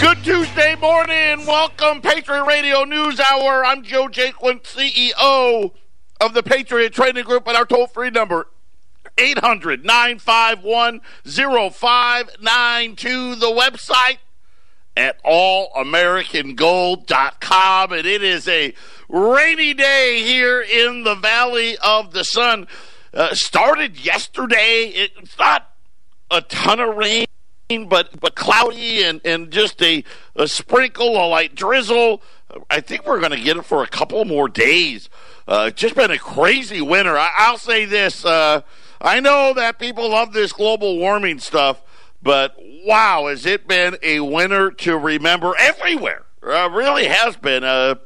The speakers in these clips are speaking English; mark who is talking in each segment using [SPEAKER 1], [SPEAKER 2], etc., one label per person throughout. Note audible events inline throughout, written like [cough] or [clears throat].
[SPEAKER 1] Good Tuesday morning. Welcome, Patriot Radio News Hour. I'm Joe Jaquin, CEO of the Patriot Trading Group, and our toll free number 800 951 0592. The website at allamericangold.com. And it is a rainy day here in the Valley of the Sun. Uh, started yesterday. It's not a ton of rain but but cloudy and, and just a, a sprinkle, a light drizzle. I think we're going to get it for a couple more days. Uh, just been a crazy winter. I, will say this: uh, I know that people love this global warming stuff, but wow, has it been a winter to remember everywhere? Uh, really has been. Uh,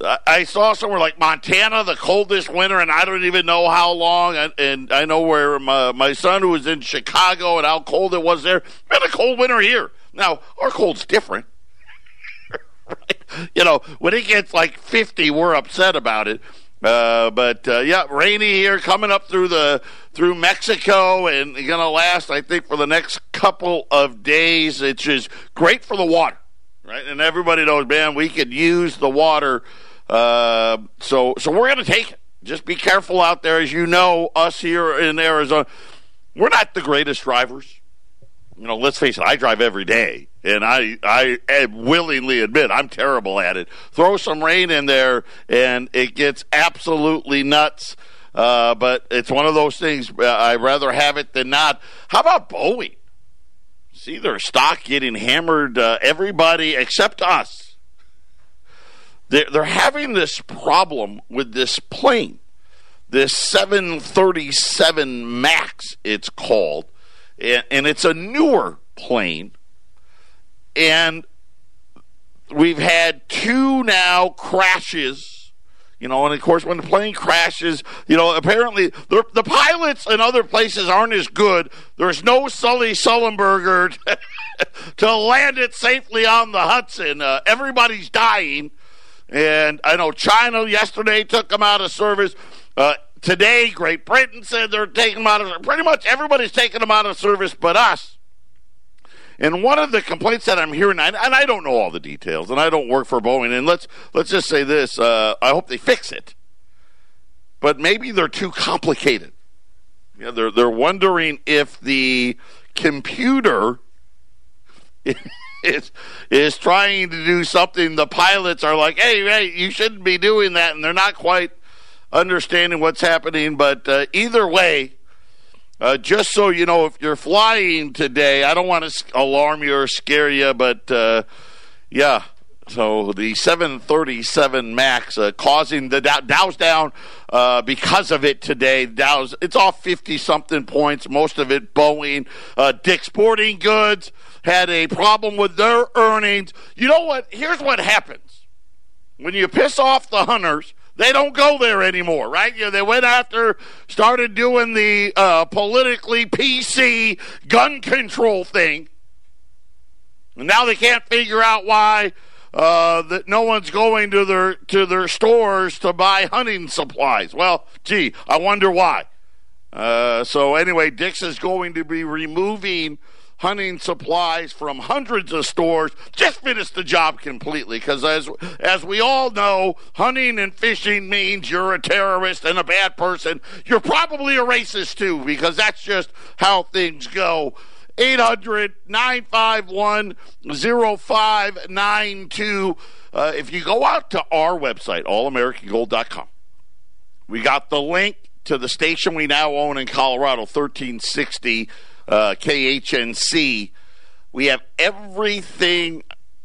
[SPEAKER 1] I saw somewhere like Montana, the coldest winter, and I don't even know how long. And, and I know where my, my son, who was in Chicago, and how cold it was there. Been a cold winter here. Now our cold's different. right? [laughs] You know, when it gets like fifty, we're upset about it. Uh, but uh, yeah, rainy here, coming up through the through Mexico, and going to last, I think, for the next couple of days. It's just great for the water, right? And everybody knows, man, we could use the water uh, so, so we're going to take it. Just be careful out there. As you know, us here in Arizona, we're not the greatest drivers. You know, let's face it, I drive every day, and I, I willingly admit I'm terrible at it. Throw some rain in there, and it gets absolutely nuts. Uh, but it's one of those things. Uh, I'd rather have it than not. How about Boeing? See their stock getting hammered. Uh, everybody except us they're, they're having this problem with this plane, this 737 MAX, it's called, and, and it's a newer plane. And we've had two now crashes you know, and of course, when the plane crashes, you know, apparently the, pilots in other places aren't as good. There's no Sully Sullenberger to, [laughs] to land it safely on the Hudson. Uh, everybody's dying. And I know China yesterday took them out of service. Uh, today, Great Britain said they're taking them out of Pretty much everybody's taking them out of service but us. And one of the complaints that I'm hearing, and I don't know all the details, and I don't work for Boeing, and let's let's just say this: uh, I hope they fix it. But maybe they're too complicated. Yeah, they're they're wondering if the computer [laughs] is is trying to do something. The pilots are like, "Hey, hey, you shouldn't be doing that," and they're not quite understanding what's happening. But uh, either way, uh, just so you know, if you're flying today, I don't want to alarm you or scare you, but uh, yeah. So the 737 Max uh, causing the Dow, Dow's down uh, because of it today. Dow's it's off 50 something points, most of it Boeing. Uh, Dick Sporting Goods had a problem with their earnings. You know what? Here's what happens when you piss off the hunters. They don't go there anymore, right? You know, they went after, started doing the uh, politically PC gun control thing. And now they can't figure out why uh, that no one's going to their to their stores to buy hunting supplies. Well, gee, I wonder why. Uh, so anyway, Dick's is going to be removing hunting supplies from hundreds of stores. Just finished the job completely because as as we all know, hunting and fishing means you're a terrorist and a bad person. You're probably a racist too because that's just how things go. 800 951 0592. Uh, if you go out to our website, allamericangold.com, we got the link to the station we now own in Colorado, 1360 uh, KHNC. We have everything,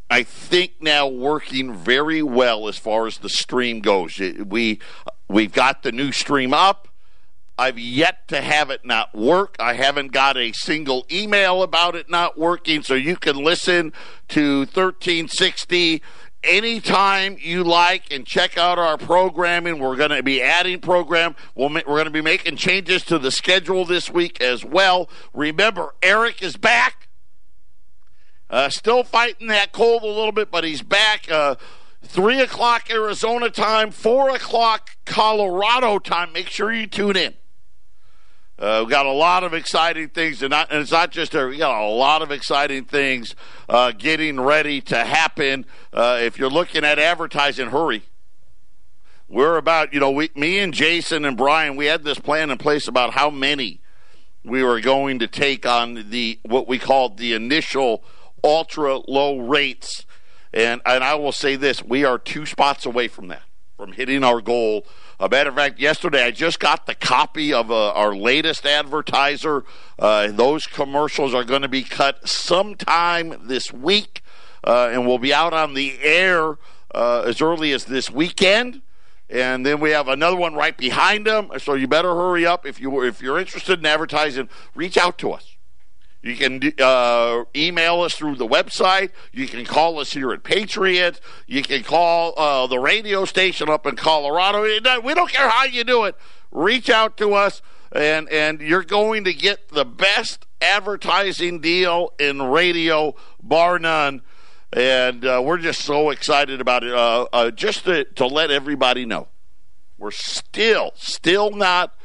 [SPEAKER 1] I think, now working very well as far as the stream goes. We we've got the new stream up. I've yet to have it not work. I haven't got a single email about it not working, so you can listen to 1360 anytime you like and check out our programming. We're going to be adding program. we we are going to be making changes to the schedule this week as well. Remember, Eric is back. Uh, still fighting that cold a little bit, but he's back. Uh, 3 o'clock Arizona time, 4 o'clock Colorado time. Make sure you tune in. Uh, we got a lot of exciting things, and, not, and it's not just there. We got a lot of exciting things uh, getting ready to happen. Uh, if you're looking at advertising, hurry. We're about, you know, we, me and Jason and Brian, we had this plan in place about how many we were going to take on the what we called the initial ultra low rates. And and I will say this, we are two spots away from that, from hitting our goal. A matter of fact, yesterday I just got the copy of uh, our latest advertiser. Uh, those commercials are going to be cut sometime this week, uh, and will be out on the air uh, as early as this weekend and then we have another one right behind them. So you better hurry up if you if you're interested in advertising. Reach out to us. You can uh, email us through the website. You can call us here at Patriot. You can call uh, the radio station up in Colorado. We don't care how you do it. Reach out to us, and and you're going to get the best advertising deal in radio, bar none and uh, we're just so excited about it. Uh, uh, just to, to let everybody know, we're still, still not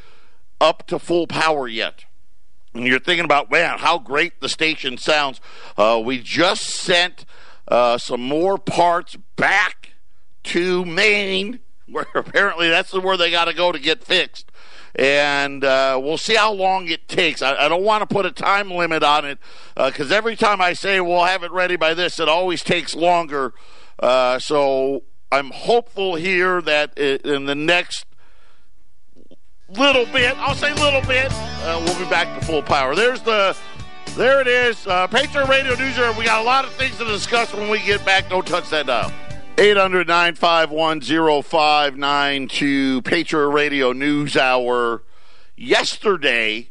[SPEAKER 1] up to full power yet. And you're thinking about, man, how great the station sounds. Uh, we just sent uh, some more parts back to Maine, [laughs] where apparently that's where they got to go to get fixed and uh, we'll see how long it takes. I, I don't want to put a time limit on it because uh, every time I say we'll have it ready by this, it always takes longer. Uh, so I'm hopeful here that in the next little bit, I'll say little bit, uh, we'll be back to full power. There's the. There it is. Uh, Patriot Radio News. Hour. We got a lot of things to discuss when we get back. Don't touch that dial. 800 951 0592, Patriot Radio News Hour. Yesterday,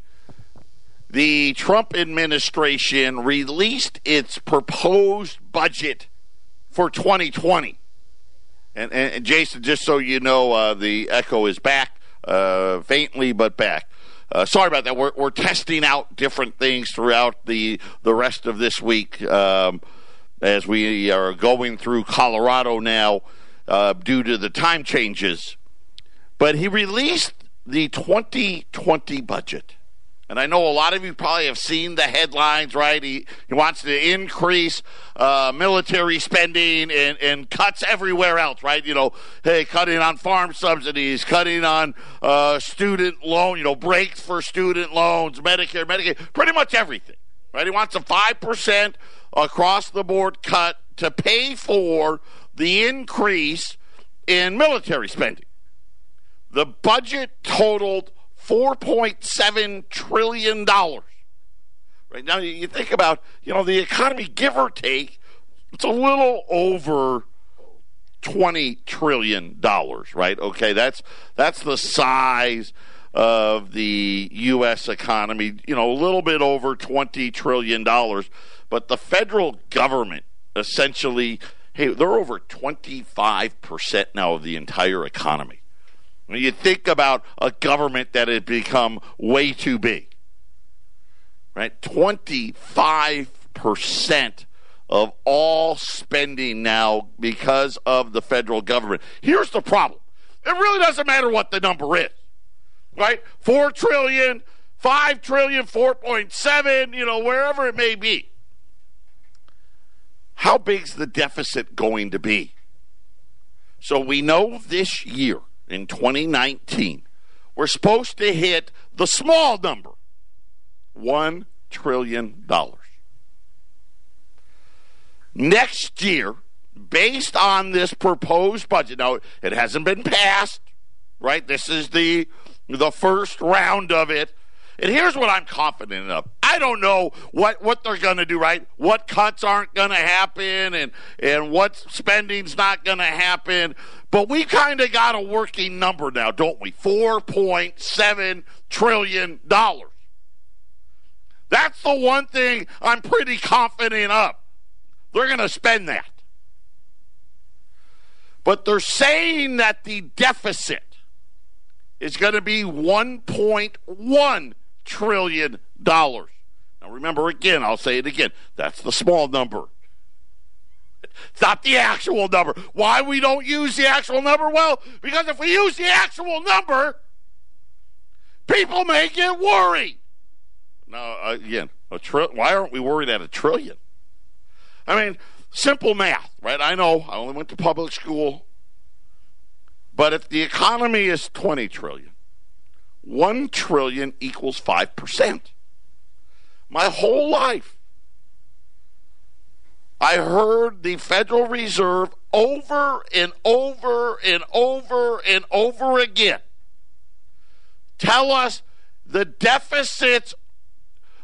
[SPEAKER 1] the Trump administration released its proposed budget for 2020. And, and Jason, just so you know, uh, the echo is back, uh, faintly, but back. Uh, sorry about that. We're, we're testing out different things throughout the, the rest of this week. Um, as we are going through Colorado now uh, due to the time changes. But he released the 2020 budget. And I know a lot of you probably have seen the headlines, right? He, he wants to increase uh, military spending and, and cuts everywhere else, right? You know, hey, cutting on farm subsidies, cutting on uh, student loan, you know, breaks for student loans, Medicare, Medicaid, pretty much everything, right? He wants a 5% across the board cut to pay for the increase in military spending. The budget totaled $4.7 trillion. Right now, you think about, you know, the economy, give or take, it's a little over twenty trillion dollars, right? Okay, that's that's the size of the U.S. economy. You know, a little bit over twenty trillion dollars. But the federal government essentially, hey, they're over 25% now of the entire economy. When you think about a government that has become way too big, right? 25% of all spending now because of the federal government. Here's the problem. It really doesn't matter what the number is. Right? 4 trillion, 5 trillion, 4.7, you know, wherever it may be. How big's the deficit going to be? So we know this year in 2019, we're supposed to hit the small number $1 trillion. Next year, based on this proposed budget, now it hasn't been passed, right? This is the the first round of it. And here's what I'm confident of. I don't know what, what they're going to do, right? What cuts aren't going to happen and, and what spending's not going to happen. But we kind of got a working number now, don't we? $4.7 trillion. That's the one thing I'm pretty confident of. They're going to spend that. But they're saying that the deficit is going to be 1.1 trillion dollars. Now remember again, I'll say it again. That's the small number. It's not the actual number. Why we don't use the actual number? Well, because if we use the actual number, people may get worried. Now, again, a tri- why aren't we worried at a trillion? I mean, simple math, right? I know I only went to public school. But if the economy is 20 trillion, 1 trillion equals 5%. My whole life, I heard the Federal Reserve over and over and over and over again tell us the deficits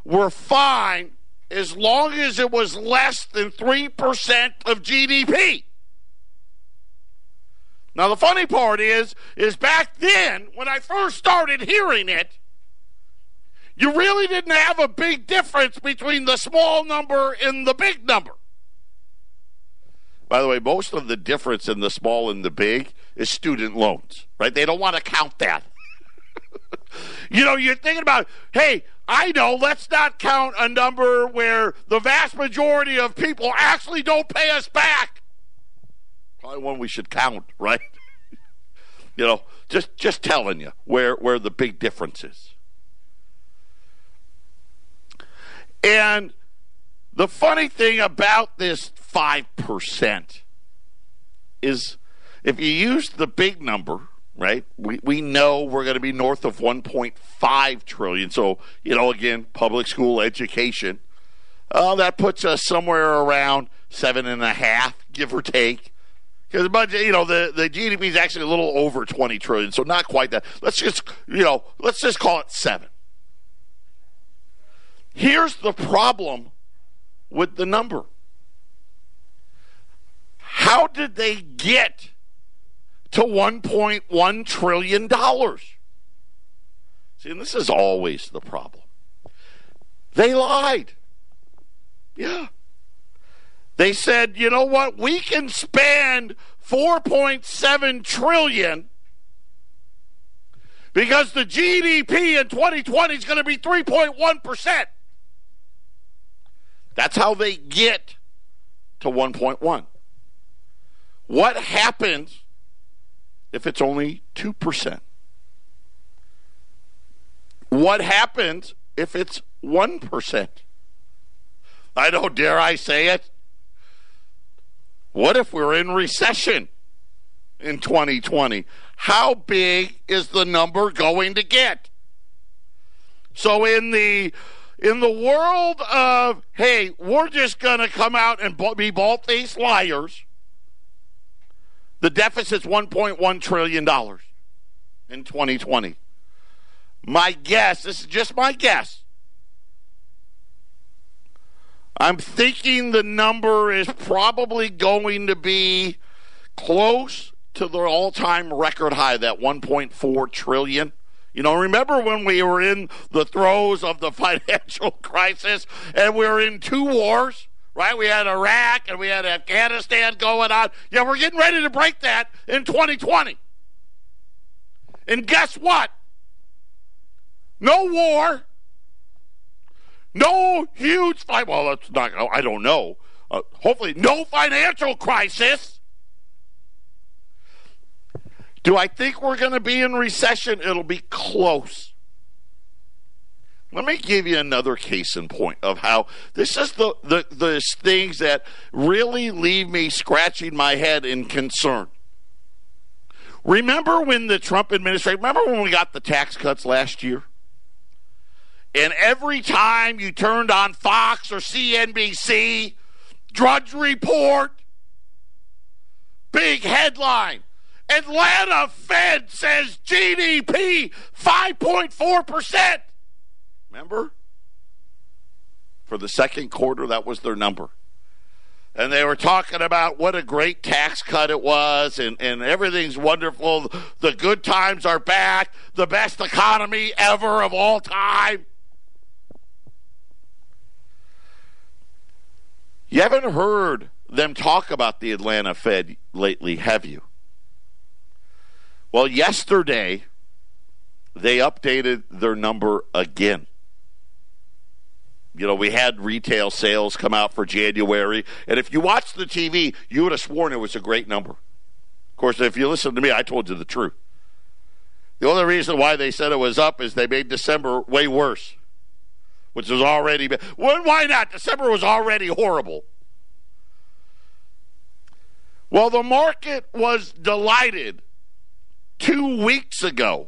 [SPEAKER 1] were fine as long as it was less than 3% of GDP. Now the funny part is is back then when I first started hearing it you really didn't have a big difference between the small number and the big number. By the way, most of the difference in the small and the big is student loans, right? They don't want to count that. [laughs] you know, you're thinking about, hey, I know, let's not count a number where the vast majority of people actually don't pay us back. Probably one we should count, right? [laughs] you know, just just telling you where where the big difference is. And the funny thing about this 5% is if you use the big number, right? We, we know we're going to be north of 1.5 trillion. So, you know, again, public school education. Uh, that puts us somewhere around seven and a half, give or take. Because the budget, you know, the, the GDP is actually a little over 20 trillion, so not quite that. Let's just, you know, let's just call it seven. Here's the problem with the number. How did they get to $1.1 trillion? See, and this is always the problem. They lied. Yeah. They said, you know what? We can spend 4.7 trillion because the GDP in 2020 is going to be 3.1%. That's how they get to 1.1. What happens if it's only 2%? What happens if it's 1%? I don't dare I say it. What if we're in recession in 2020? How big is the number going to get? So in the in the world of, hey, we're just going to come out and be bald faced liars, the deficit's $1.1 trillion in 2020. My guess, this is just my guess. I'm thinking the number is probably going to be close to the all time record high, that 1.4 trillion. You know, remember when we were in the throes of the [laughs] financial crisis and we were in two wars? Right? We had Iraq and we had Afghanistan going on. Yeah, we're getting ready to break that in 2020. And guess what? No war. No huge fight. Well, that's not. I don't know. Uh, hopefully, no financial crisis. Do I think we're going to be in recession? It'll be close. Let me give you another case in point of how this is the, the, the things that really leave me scratching my head in concern. Remember when the Trump administration, remember when we got the tax cuts last year? And every time you turned on Fox or CNBC, Drudge Report, big headline Atlanta Fed says GDP 5.4%. Remember? For the second quarter, that was their number. And they were talking about what a great tax cut it was, and, and everything's wonderful. The good times are back, the best economy ever of all time. You haven't heard them talk about the Atlanta Fed lately, have you? Well, yesterday they updated their number again. You know, we had retail sales come out for January, and if you watched the TV, you would have sworn it was a great number. Of course, if you listen to me, I told you the truth. The only reason why they said it was up is they made December way worse, which was already. Well, why not? December was already horrible. Well, the market was delighted two weeks ago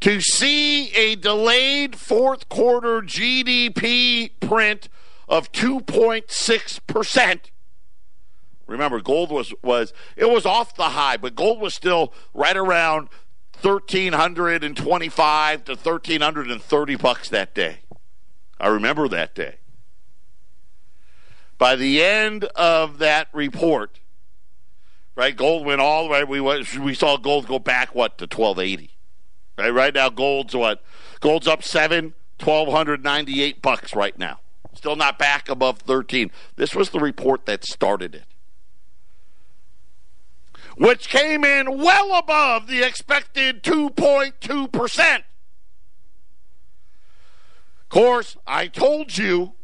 [SPEAKER 1] to see a delayed fourth quarter GDP print of 2.6%. Remember, gold was, was it was off the high, but gold was still right around 1325 to 1330 bucks that day. I remember that day. By the end of that report, right, gold went all the way. We we saw gold go back what to 1280. Right, right now gold's what? Gold's up seven, 1298 bucks right now. Still not back above 13. This was the report that started it which came in well above the expected 2.2%. Of course, I told you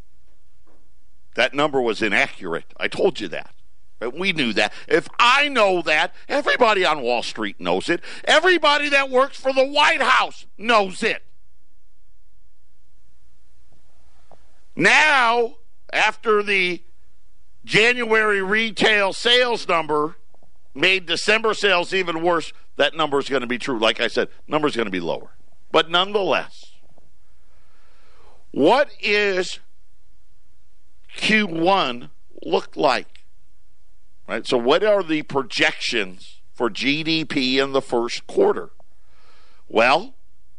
[SPEAKER 1] that number was inaccurate. I told you that. We knew that. If I know that, everybody on Wall Street knows it. Everybody that works for the White House knows it. Now, after the January retail sales number made December sales even worse, that number is going to be true. Like I said, number is going to be lower. But nonetheless, what is Q1 look like? Right? So what are the projections for GDP in the first quarter? Well,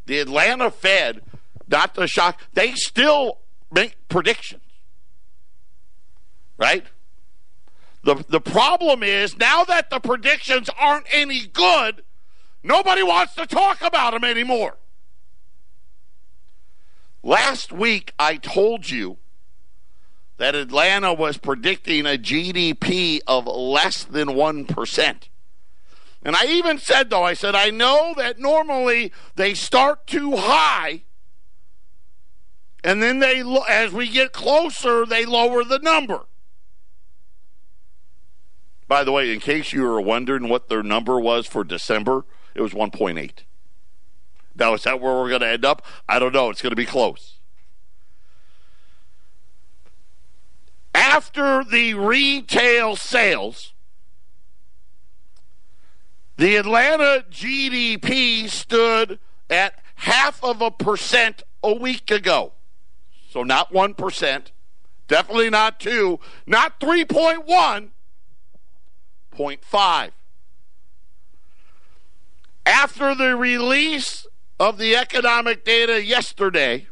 [SPEAKER 1] the Atlanta Fed, not the shock, they still make predictions. Right? The, the problem is now that the predictions aren't any good, nobody wants to talk about them anymore. Last week, I told you that Atlanta was predicting a GDP of less than 1%. And I even said, though, I said, I know that normally they start too high, and then they, as we get closer, they lower the number. By the way, in case you were wondering what their number was for December, it was 1.8. Now, is that where we're going to end up? I don't know. It's going to be close. After the retail sales, the Atlanta GDP stood at half of a percent a week ago. So not 1%, definitely not 2, not 3.1, 0.5. After the release of the economic data yesterday,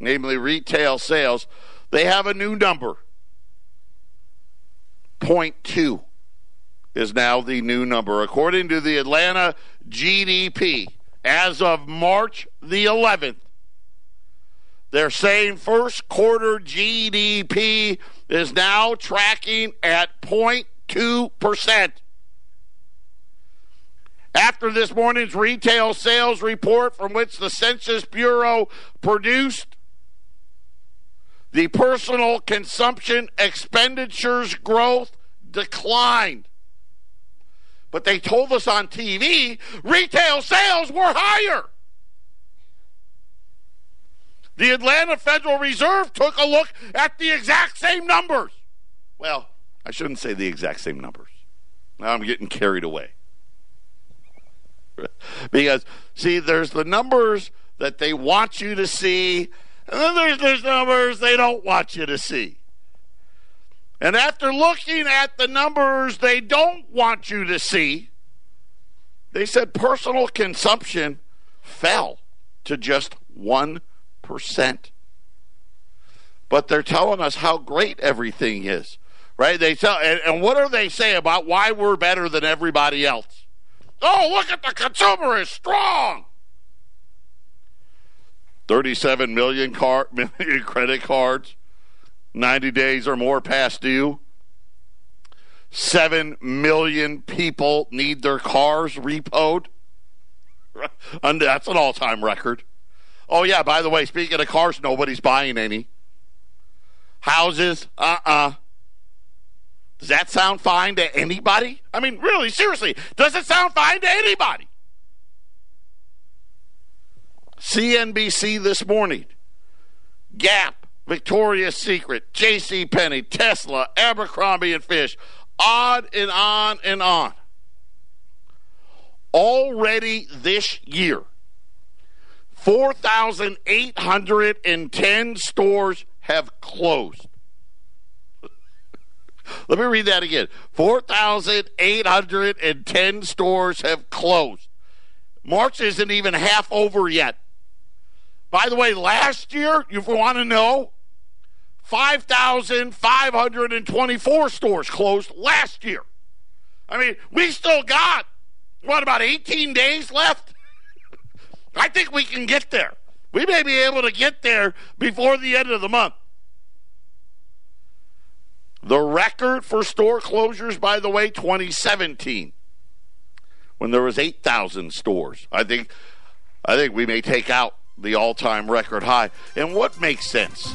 [SPEAKER 1] namely retail sales, they have a new number. 0.2 is now the new number. According to the Atlanta GDP, as of March the 11th, they're saying first quarter GDP is now tracking at 0.2 2%. After this morning's retail sales report, from which the Census Bureau produced, the personal consumption expenditures growth declined. But they told us on TV retail sales were higher. The Atlanta Federal Reserve took a look at the exact same numbers. Well, I shouldn't say the exact same numbers. Now I'm getting carried away. because, see, there's the numbers that they want you to see, and then there's those numbers they don't want you to see. And after looking at the numbers they don't want you to see, they said personal consumption fell to just 1%. But they're telling us how great everything is right? They tell, and, and what do they say about why we're better than everybody else? Oh, look at the consumer is strong. 37 million, car, [laughs] million credit cards, 90 days or more past due. 7 million people need their cars repoed. [laughs] And that's an all time record. Oh, yeah, by the way, speaking of cars, nobody's buying any. Houses, uh uh-uh. uh does that sound fine to anybody? I mean, really, seriously, does it sound fine to anybody? CNBC this morning. Gap, Victoria's Secret, J.C. Penney, Tesla, Abercrombie and Fitch, on and on and on. Already this year, 4,810 stores have closed. Let me read that again. 4,810 stores have closed. March isn't even half over yet. By the way, last year, if you want to know, 5,524 stores closed last year. I mean, we still got, what, about 18 days left? [laughs] I think we can get there. We may be able to get there before the end of the month. The record for store closures, by the way, 2017, when there was 8,000 stores. I think, I think we may take out the all-time record high. And what makes sense?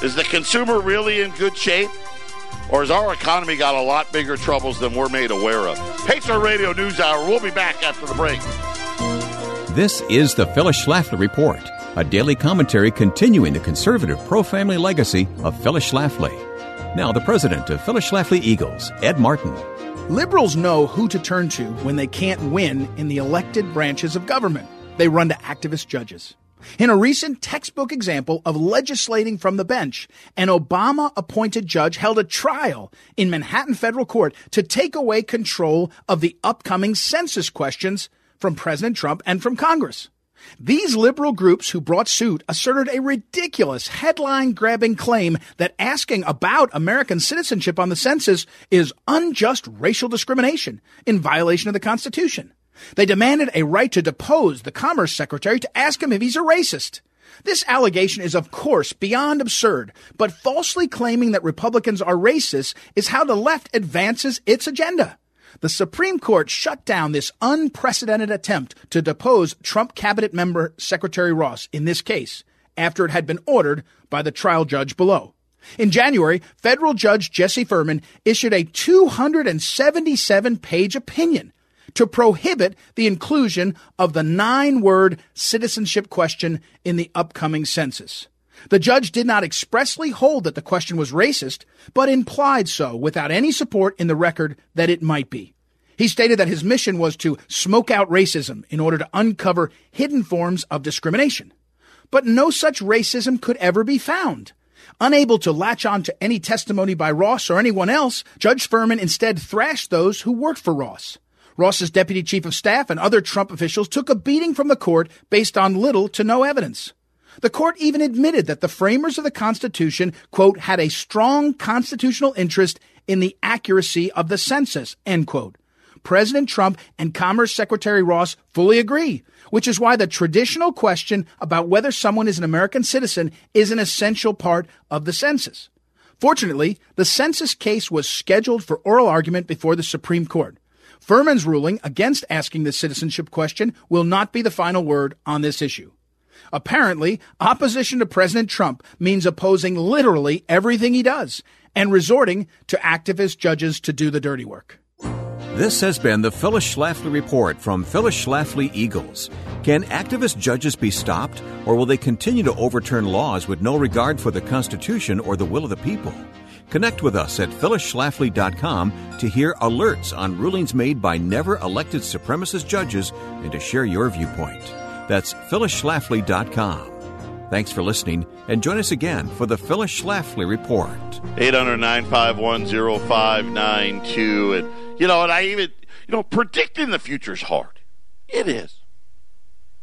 [SPEAKER 1] Is the consumer really in good shape? Or has our economy got a lot bigger troubles than we're made aware of? Patriot Radio News Hour. We'll be back after the break.
[SPEAKER 2] This is the Phyllis Schlafly Report, a daily commentary continuing the conservative pro family legacy of Phyllis Schlafly. Now, the president of Phyllis Schlafly Eagles, Ed Martin.
[SPEAKER 3] Liberals know who to turn to when they can't win in the elected branches of government. They run to activist judges. In a recent textbook example of legislating from the bench, an Obama appointed judge held a trial in Manhattan federal court to take away control of the upcoming census questions from President Trump and from Congress. These liberal groups who brought suit asserted a ridiculous headline grabbing claim that asking about American citizenship on the census is unjust racial discrimination in violation of the Constitution. They demanded a right to depose the Commerce Secretary to ask him if he's a racist. This allegation is, of course, beyond absurd, but falsely claiming that Republicans are racist is how the left advances its agenda the Supreme Court shut down this unprecedented attempt to depose Trump cabinet member Secretary Ross in this case after it had been ordered by the trial judge below. In January, federal judge Jesse Furman issued a 277 page opinion to prohibit the inclusion of the nine word citizenship question in the upcoming census. The judge did not expressly hold that the question was racist, but implied so without any support in the record that it might be. He stated that his mission was to smoke out racism in order to uncover hidden forms of discrimination. But no such racism could ever be found. Unable to latch on to any testimony by Ross or anyone else, Judge Furman instead thrashed those who worked for Ross. Ross's deputy chief of staff and other Trump officials took a beating from the court based on little to no evidence. The court even admitted that the framers of the Constitution, quote, had a strong constitutional interest in the accuracy of the census, end quote. President Trump and Commerce Secretary Ross fully agree, which is why the traditional question about whether someone is an American citizen is an essential part of the census. Fortunately, the census case was scheduled for oral argument before the Supreme Court. Furman's ruling against asking the citizenship question will not be the final word on this issue. Apparently, opposition to President Trump means opposing literally everything he does and resorting to activist judges to do the dirty work.
[SPEAKER 2] This has been the Phyllis Schlafly Report from Phyllis Schlafly Eagles. Can activist judges be stopped, or will they continue to overturn laws with no regard for the Constitution or the will of the people? Connect with us at phyllisschlafly.com to hear alerts on rulings made by never elected supremacist judges and to share your viewpoint. That's phyllisschlafly.com. Thanks for listening, and join us again for the Phyllis Schlafly Report.
[SPEAKER 1] 800 951 0592. And, you know, and I even, you know, predicting the future is hard. It is.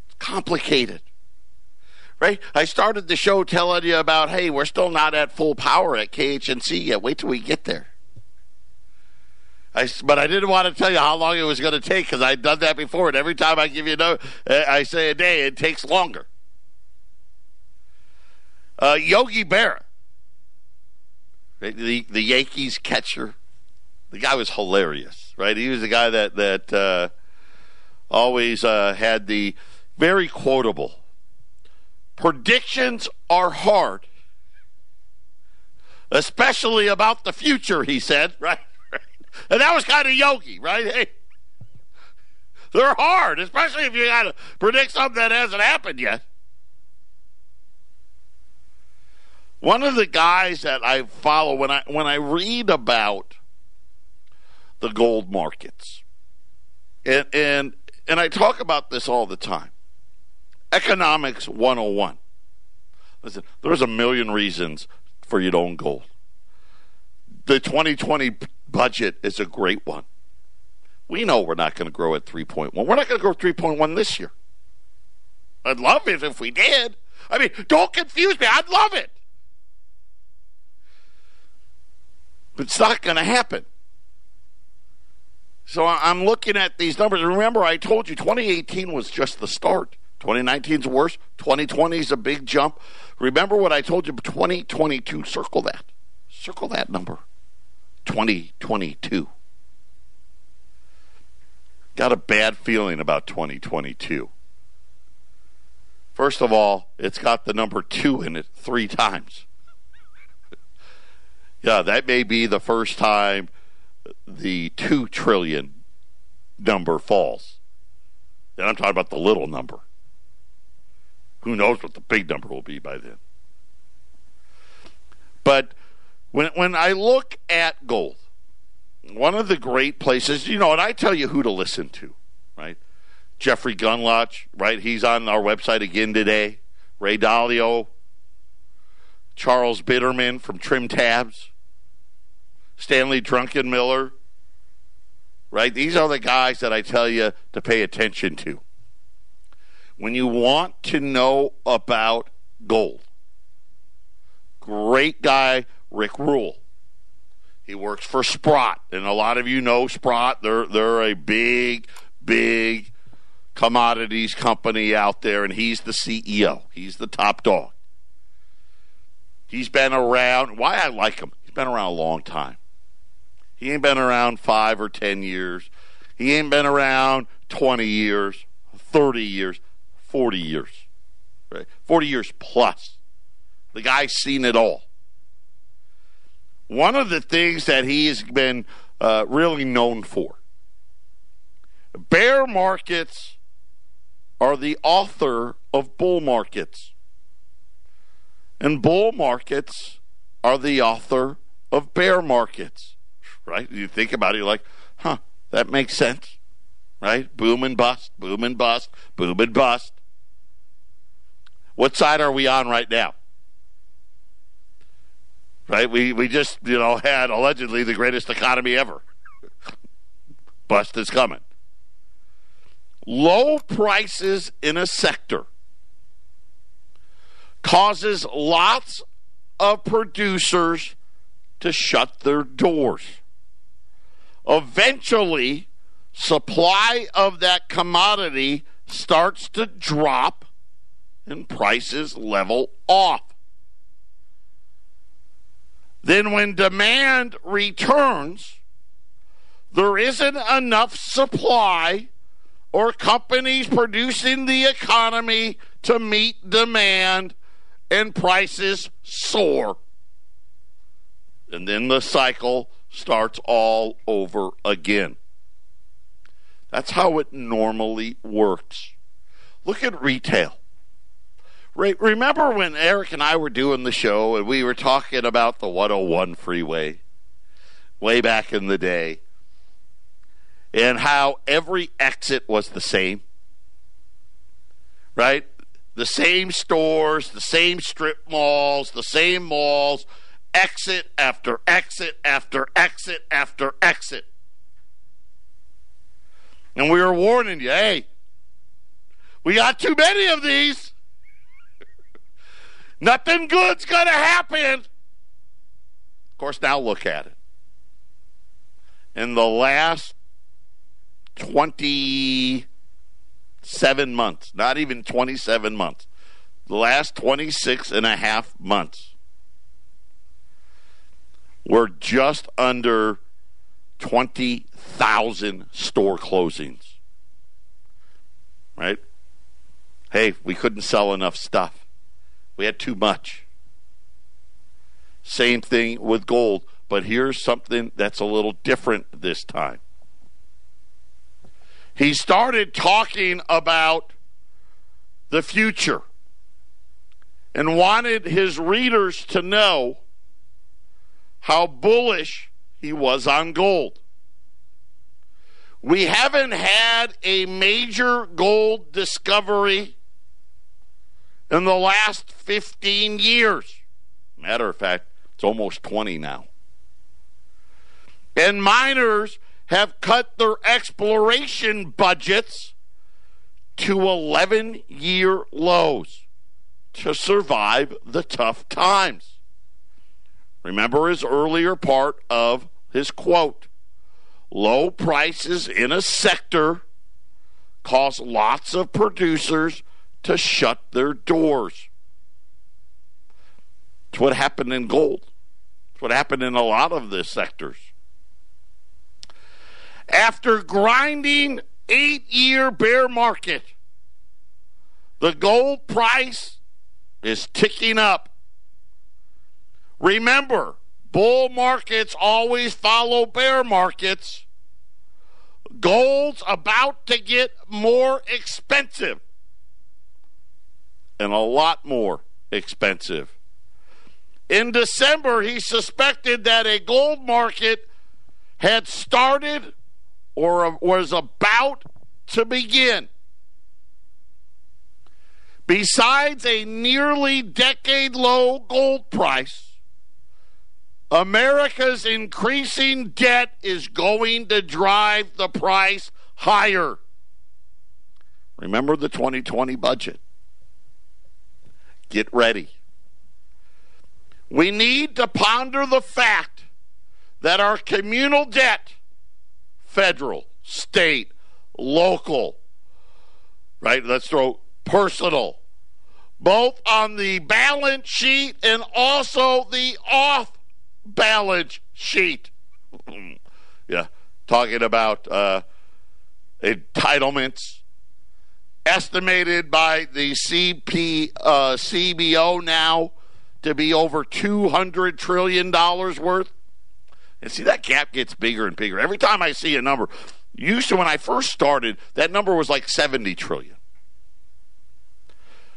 [SPEAKER 1] It's complicated. Right? I started the show telling you about, hey, we're still not at full power at KHNC yet. Wait till we get there. I, but I didn't want to tell you how long it was going to take because I'd done that before. And every time I give you a uh, I say a day, it takes longer. Uh, Yogi Berra, the the Yankees catcher, the guy was hilarious, right? He was the guy that that uh, always uh, had the very quotable predictions are hard, especially about the future. He said, [laughs] right? And that was kind of Yogi, right? Hey, They're hard, especially if you got to predict something that hasn't happened yet. One of the guys that I follow when I when I read about the gold markets, and and and I talk about this all the time. Economics 101. Listen, there's a million reasons for you to own gold. The 2020 budget is a great one. We know we're not going to grow at 3.1. We're not going to grow 3.1 this year. I'd love it if we did. I mean, don't confuse me. I'd love it. But it's not going to happen. So I'm looking at these numbers. Remember, I told you 2018 was just the start. 2019 is worse. 2020 is a big jump. Remember what I told you? 2022. Circle that. Circle that number. 2022. Got a bad feeling about 2022. First of all, it's got the number two in it three times. [laughs] yeah, that may be the first time the two trillion number falls. And I'm talking about the little number. Who knows what the big number will be by then? But when when I look at gold, one of the great places, you know, and I tell you who to listen to, right? Jeffrey Gundlach, right? He's on our website again today. Ray Dalio, Charles Biderman from Trim Tabs, Stanley Druckenmiller, right? These are the guys that I tell you to pay attention to. When you want to know about gold, great guy, Rick Rule he works for Sprott, and a lot of you know Sprott. They're they're a big, big commodities company out there, and he's the CEO. He's the top dog. He's been around. Why I like him? He's been around a long time. He ain't been around five or ten years. He ain't been around twenty years, thirty years, forty years, right? Forty years plus. The guy's seen it all. One of the things that he has been uh, really known for bear markets are the author of bull markets, and bull markets are the author of bear markets. Right? You think about it, like, huh, that makes sense. Right? Boom and bust, boom and bust, boom and bust. What side are we on right now? Right? We we just you know had allegedly the greatest economy ever. Bust is coming. Low prices in a sector causes lots of producers to shut their doors. Eventually, supply of that commodity starts to drop and prices level off. Then, when demand returns, there isn't enough supply or companies producing the economy to meet demand, and prices soar. And then the cycle starts all over again. That's how it normally works. Look at retail. Remember when Eric and I were doing the show and we were talking about the 101 freeway way back in the day and how every exit was the same? Right? The same stores, the same strip malls, the same malls, exit after exit after exit after exit. And we were warning you hey, we got too many of these. Nothing good's going to happen. Of course, now look at it. In the last 27 months, not even 27 months, the last 26 and a half months, we're just under 20,000 store closings. Right? Hey, we couldn't sell enough stuff. We had too much. Same thing with gold, but here's something that's a little different this time. he started talking about the future and wanted his readers to know how bullish he was on gold. We haven't had a major gold discovery in the last 15 years. Matter of fact, it's almost 20 now. And miners have cut their exploration budgets to 11 year lows to survive the tough times. Remember his earlier part of his quote low prices in a sector cause lots of producers to shut their doors. It's what happened in gold. It's what happened in a lot of the sectors. After grinding eight year bear market, the gold price is ticking up. Remember, bull markets always follow bear markets. Gold's about to get more expensive and a lot more expensive. In December, he suspected that a gold market had started or was about to begin. Besides a nearly decade low gold price, America's increasing debt is going to drive the price higher. Remember the 2020 budget. Get ready. We need to ponder the fact that our communal debt, federal, state, local, right? Let's throw personal, both on the balance sheet and also the off balance sheet. [clears throat] yeah, talking about uh, entitlements estimated by the CP uh, CBO now to be over two hundred trillion dollars worth. And see that gap gets bigger and bigger every time I see a number. Used to when I first started, that number was like seventy trillion.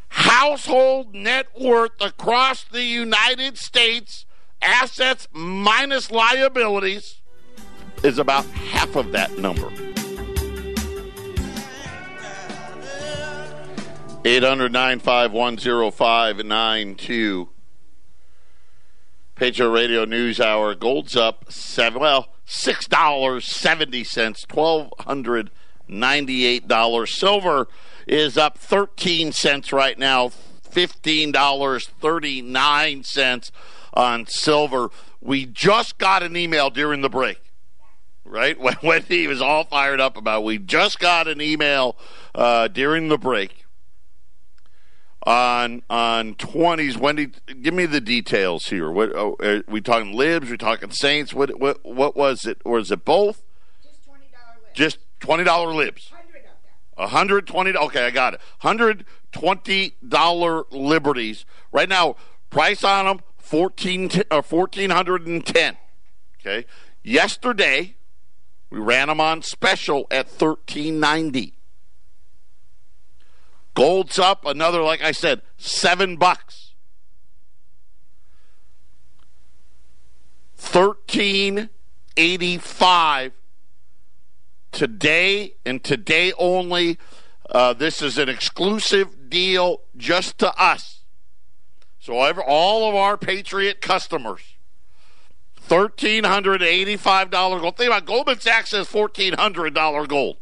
[SPEAKER 1] Household net worth across the United States, assets minus liabilities, is about half of that number. 800 951 Patriot Radio News Hour. Gold's up seven. Well, six dollars seventy cents. Twelve hundred ninety-eight dollars. Silver is up thirteen cents right now. Fifteen dollars thirty-nine cents on silver. We just got an email during the break. Right when, [laughs] when he was all fired up about, we just got an email uh, during the break on on twenties. Wendy, give me the details here. What oh, are we talking? Libs? We talking Saints? What what what was it? Or is it both?
[SPEAKER 4] Just twenty dollar libs.
[SPEAKER 1] Just twenty dollar libs.
[SPEAKER 4] Hundred of them.
[SPEAKER 1] A hundred twenty. Okay, I got it. Hundred twenty dollar liberties right now. Price on them fourteen uh, fourteen hundred and ten. Okay. Yesterday we ran them on special at thirteen ninety. Gold's up another, like I said, seven bucks. Thirteen eighty five today and today only. Uh, this is an exclusive deal just to us. So all of our Patriot customers, thirteen hundred eighty-five dollar gold. Think about Goldman Sachs says fourteen hundred dollar gold.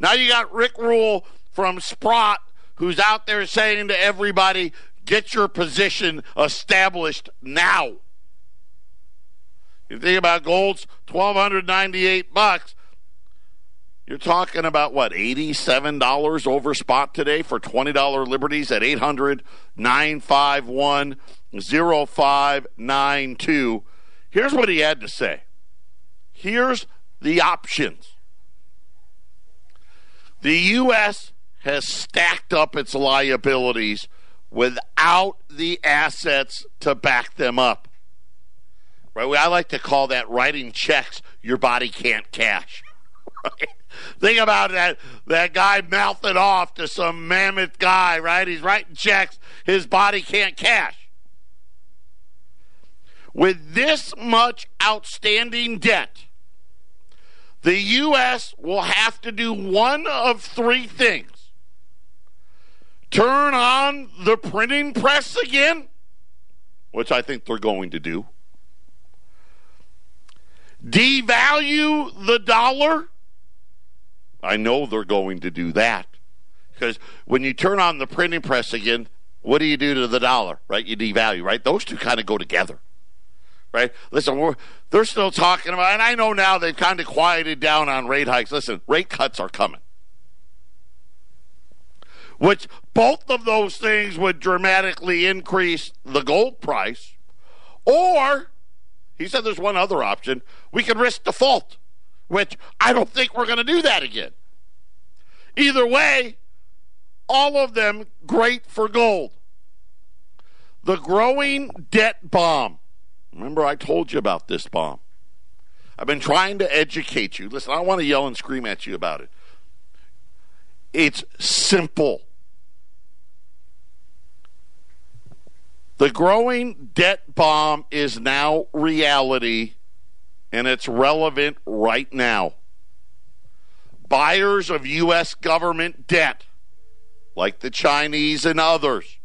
[SPEAKER 1] Now you got Rick Rule from Sprott who's out there saying to everybody, get your position established now. You think about gold's 1298 bucks. You're talking about what, $87 over spot today for $20 liberties at 800 951 0592. Here's what he had to say. Here's the options. The U.S has stacked up its liabilities without the assets to back them up. Right? I like to call that writing checks your body can't cash. right? Think about that that guy mouthing off to some mammoth guy, right? He's writing checks his body can't cash. With this much outstanding debt, the U.S. will have to do one of three things turn on the printing press again, which I think they're going to do, devalue the dollar. I know they're going to do that. Because when you turn on the printing press again, what do you do to the dollar, right? You devalue, right? Those two kind of go together, right? Listen, they're still talking about, and I know now they've kind of quieted down on rate hikes. Listen, rate cuts are coming. Which both of those things would dramatically increase the gold price. Or, he said there's one other option, we could risk default, which I don't think we're going to do that again. Either way, all of them great for gold. The growing debt bomb. Remember, I told you about this bomb. I've been trying to educate you. Listen, I want to yell and scream at you about it. It's simple. The growing debt bomb is now reality, and it's relevant right now. Buyers of U.S. government debt, like the Chinese and others,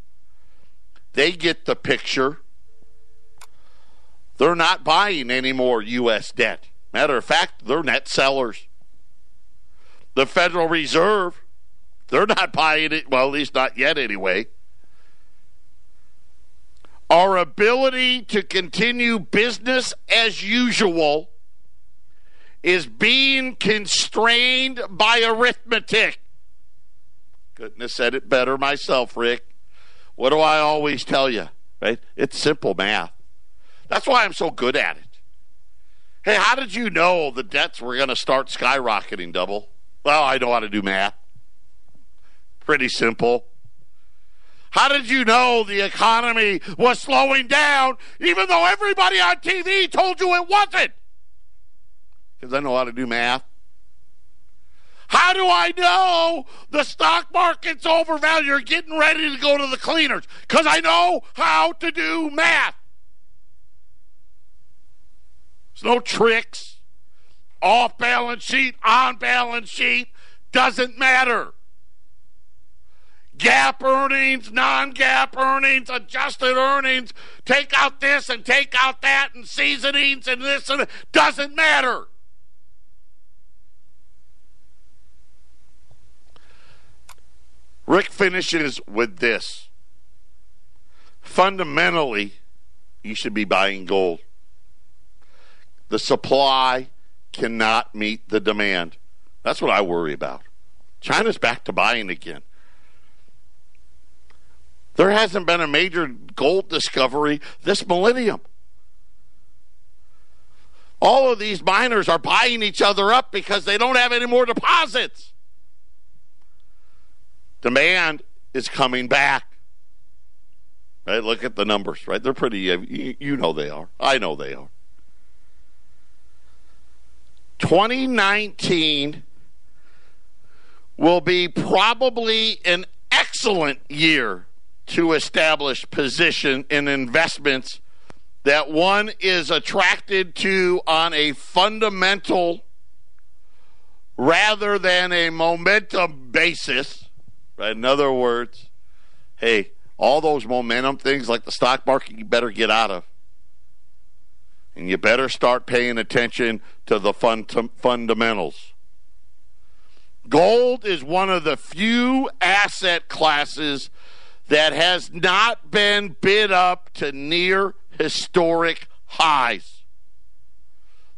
[SPEAKER 1] they get the picture. They're not buying any more U.S. debt. Matter of fact, they're net sellers. The Federal Reserve, they're not buying it, well, at least not yet anyway. Our ability to continue business as usual is being constrained by arithmetic. Couldn't have said it better myself, Rick. What do I always tell you? Right? It's simple math. That's why I'm so good at it. Hey, how did you know the debts were going to start skyrocketing, double? Well, I know how to do math. Pretty simple. How did you know the economy was slowing down even though everybody on TV told you it wasn't? Because I know how to do math. How do I know the stock market's overvalued? You're getting ready to go to the cleaners because I know how to do math. There's no tricks. Off balance sheet, on balance sheet, doesn't matter. GAAP earnings, non GAAP earnings, adjusted earnings, take out this and take out that, and seasonings and this and doesn't matter. Rick finishes with this. Fundamentally, you should be buying gold. The supply cannot meet the demand. That's what I worry about. China's back to buying again. There hasn't been a major gold discovery this millennium. All of these miners are buying each other up because they don't have any more deposits. Demand is coming back. Right? Look at the numbers, right? They're pretty, uh, you, you know they are. I know they are. 2019 will be probably an excellent year to establish position in investments that one is attracted to on a fundamental rather than a momentum basis Right? In other words, hey, all those momentum things like the stock market, you better get out of. And you better start paying attention to the fund- fundamentals. Gold is one of the few asset classes that has not been bid up to near historic highs.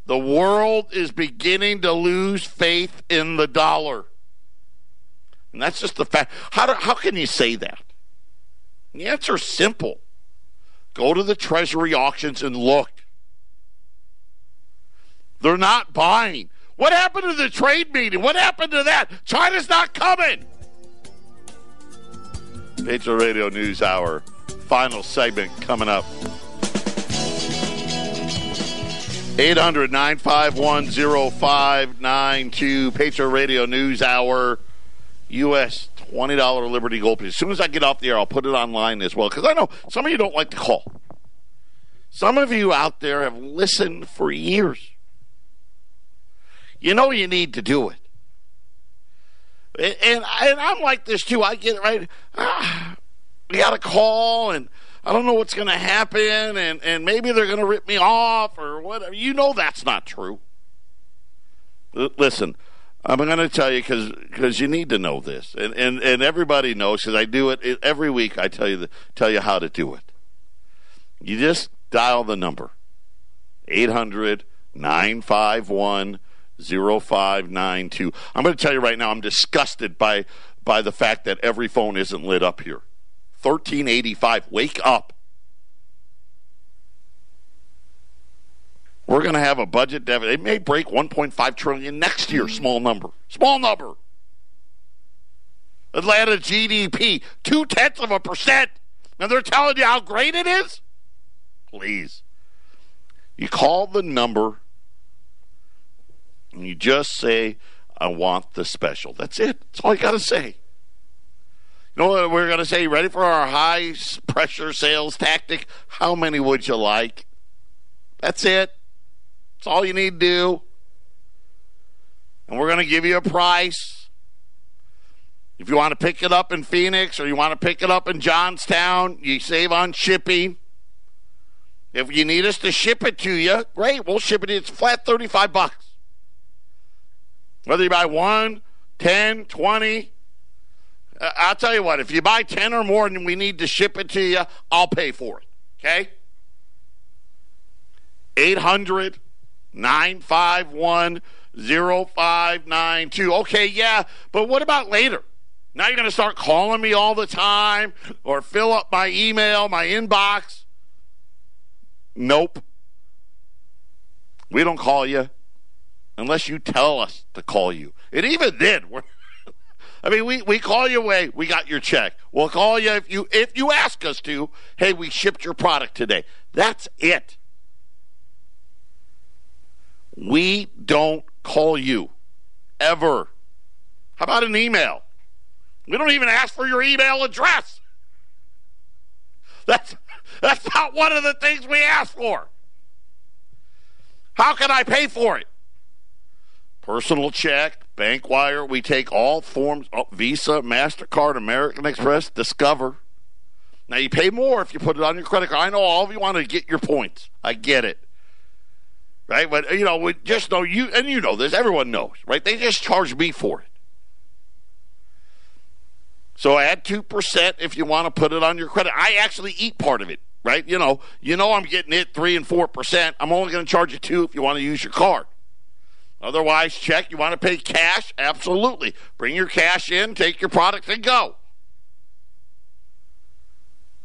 [SPEAKER 1] The world is beginning to lose faith in the dollar. And that's just the fact. How, do, how can you say that? The answer is simple go to the Treasury auctions and look. They're not buying. What happened to the trade meeting? What happened to that? China's not coming. Patriot Radio News Hour, final segment coming up. 800 951 0592. Patriot Radio News Hour. U.S. $20 Liberty Gold. As soon as I get off the air, I'll put it online as well. Because I know some of you don't like to call. Some of you out there have listened for years. You know you need to do it. And, and, I'm like this too. I get right. Ah, we got a call and I don't know what's going to happen, and, and maybe they're going to rip me off or whatever. You know that's not true. L- listen, I'm going to tell you because because you need to know this, and, and, and everybody knows because I do it, it every week. I tell you the, tell you how to do it. You just dial the number 800 951 0592. I'm going to tell you right now, I'm disgusted by by the fact that every phone isn't lit up here. 1385. Wake up. We're going to have a budget deficit. It may break 1.5 trillion next year. Mm-hmm. Small number. Small number. Atlanta GDP, two tenths of a percent. And they're telling you how great it is? Please. You call the number and you just say, I want the special. That's it. That's all you got to say. You know what we're going to say? Ready for our high pressure sales tactic? How many would you like? That's it. That's all you need to do. And we're going to give you a price. If you want to pick it up in Phoenix or you want to pick it up in Johnstown, you save on shipping. If you need us to ship it to you, great. We'll ship it. It's flat 35 bucks. Whether you buy one, 10, 20, uh, I'll tell you what, if you buy 10 or more and we need to ship it to you, I'll pay for it. Okay? 800 951 0592. Okay, yeah, but what about later? Now you're going to start calling me all the time or fill up my email, my inbox. Nope. We don't call you unless you tell us to call you. And even then, we're [laughs] I mean, we, we call you away. We got your check. We'll call you if you if you ask us to. Hey, we shipped your product today. That's it. We don't call you ever. How about an email? We don't even ask for your email address. That's that's not one of the things we ask for. How can I pay for it? Personal check, bank wire. We take all forms oh, Visa, MasterCard, American Express, Discover. Now, you pay more if you put it on your credit card. I know all of you want to get your points. I get it. Right? But, you know, we just know you, and you know this, everyone knows, right? They just charge me for it. So add 2% if you want to put it on your credit. I actually eat part of it, right? You know, you know I'm getting it 3 and 4%. I'm only going to charge you 2 if you want to use your card. Otherwise, check. You want to pay cash? Absolutely. Bring your cash in, take your product, and go.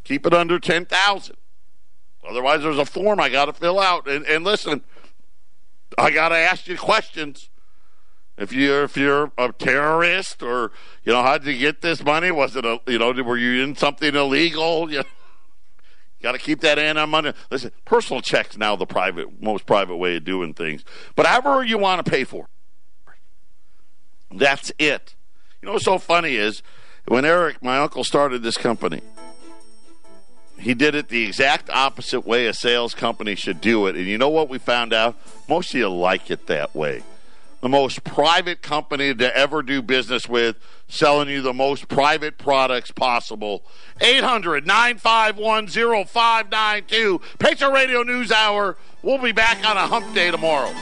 [SPEAKER 1] Keep it under 10000 Otherwise, there's a form I got to fill out. And, and listen, I got to ask you questions. If you're if you're a terrorist or you know how did you get this money? Was it a you know were you in something illegal? [laughs] You got to keep that in on money. Listen, personal checks now the private most private way of doing things. But however you want to pay for, that's it. You know what's so funny is when Eric, my uncle, started this company he did it the exact opposite way a sales company should do it. And you know what we found out? Most of you like it that way. The most private company to ever do business with, selling you the most private products possible. 800 951 0592. Patriot Radio News Hour. We'll be back on a hump day tomorrow.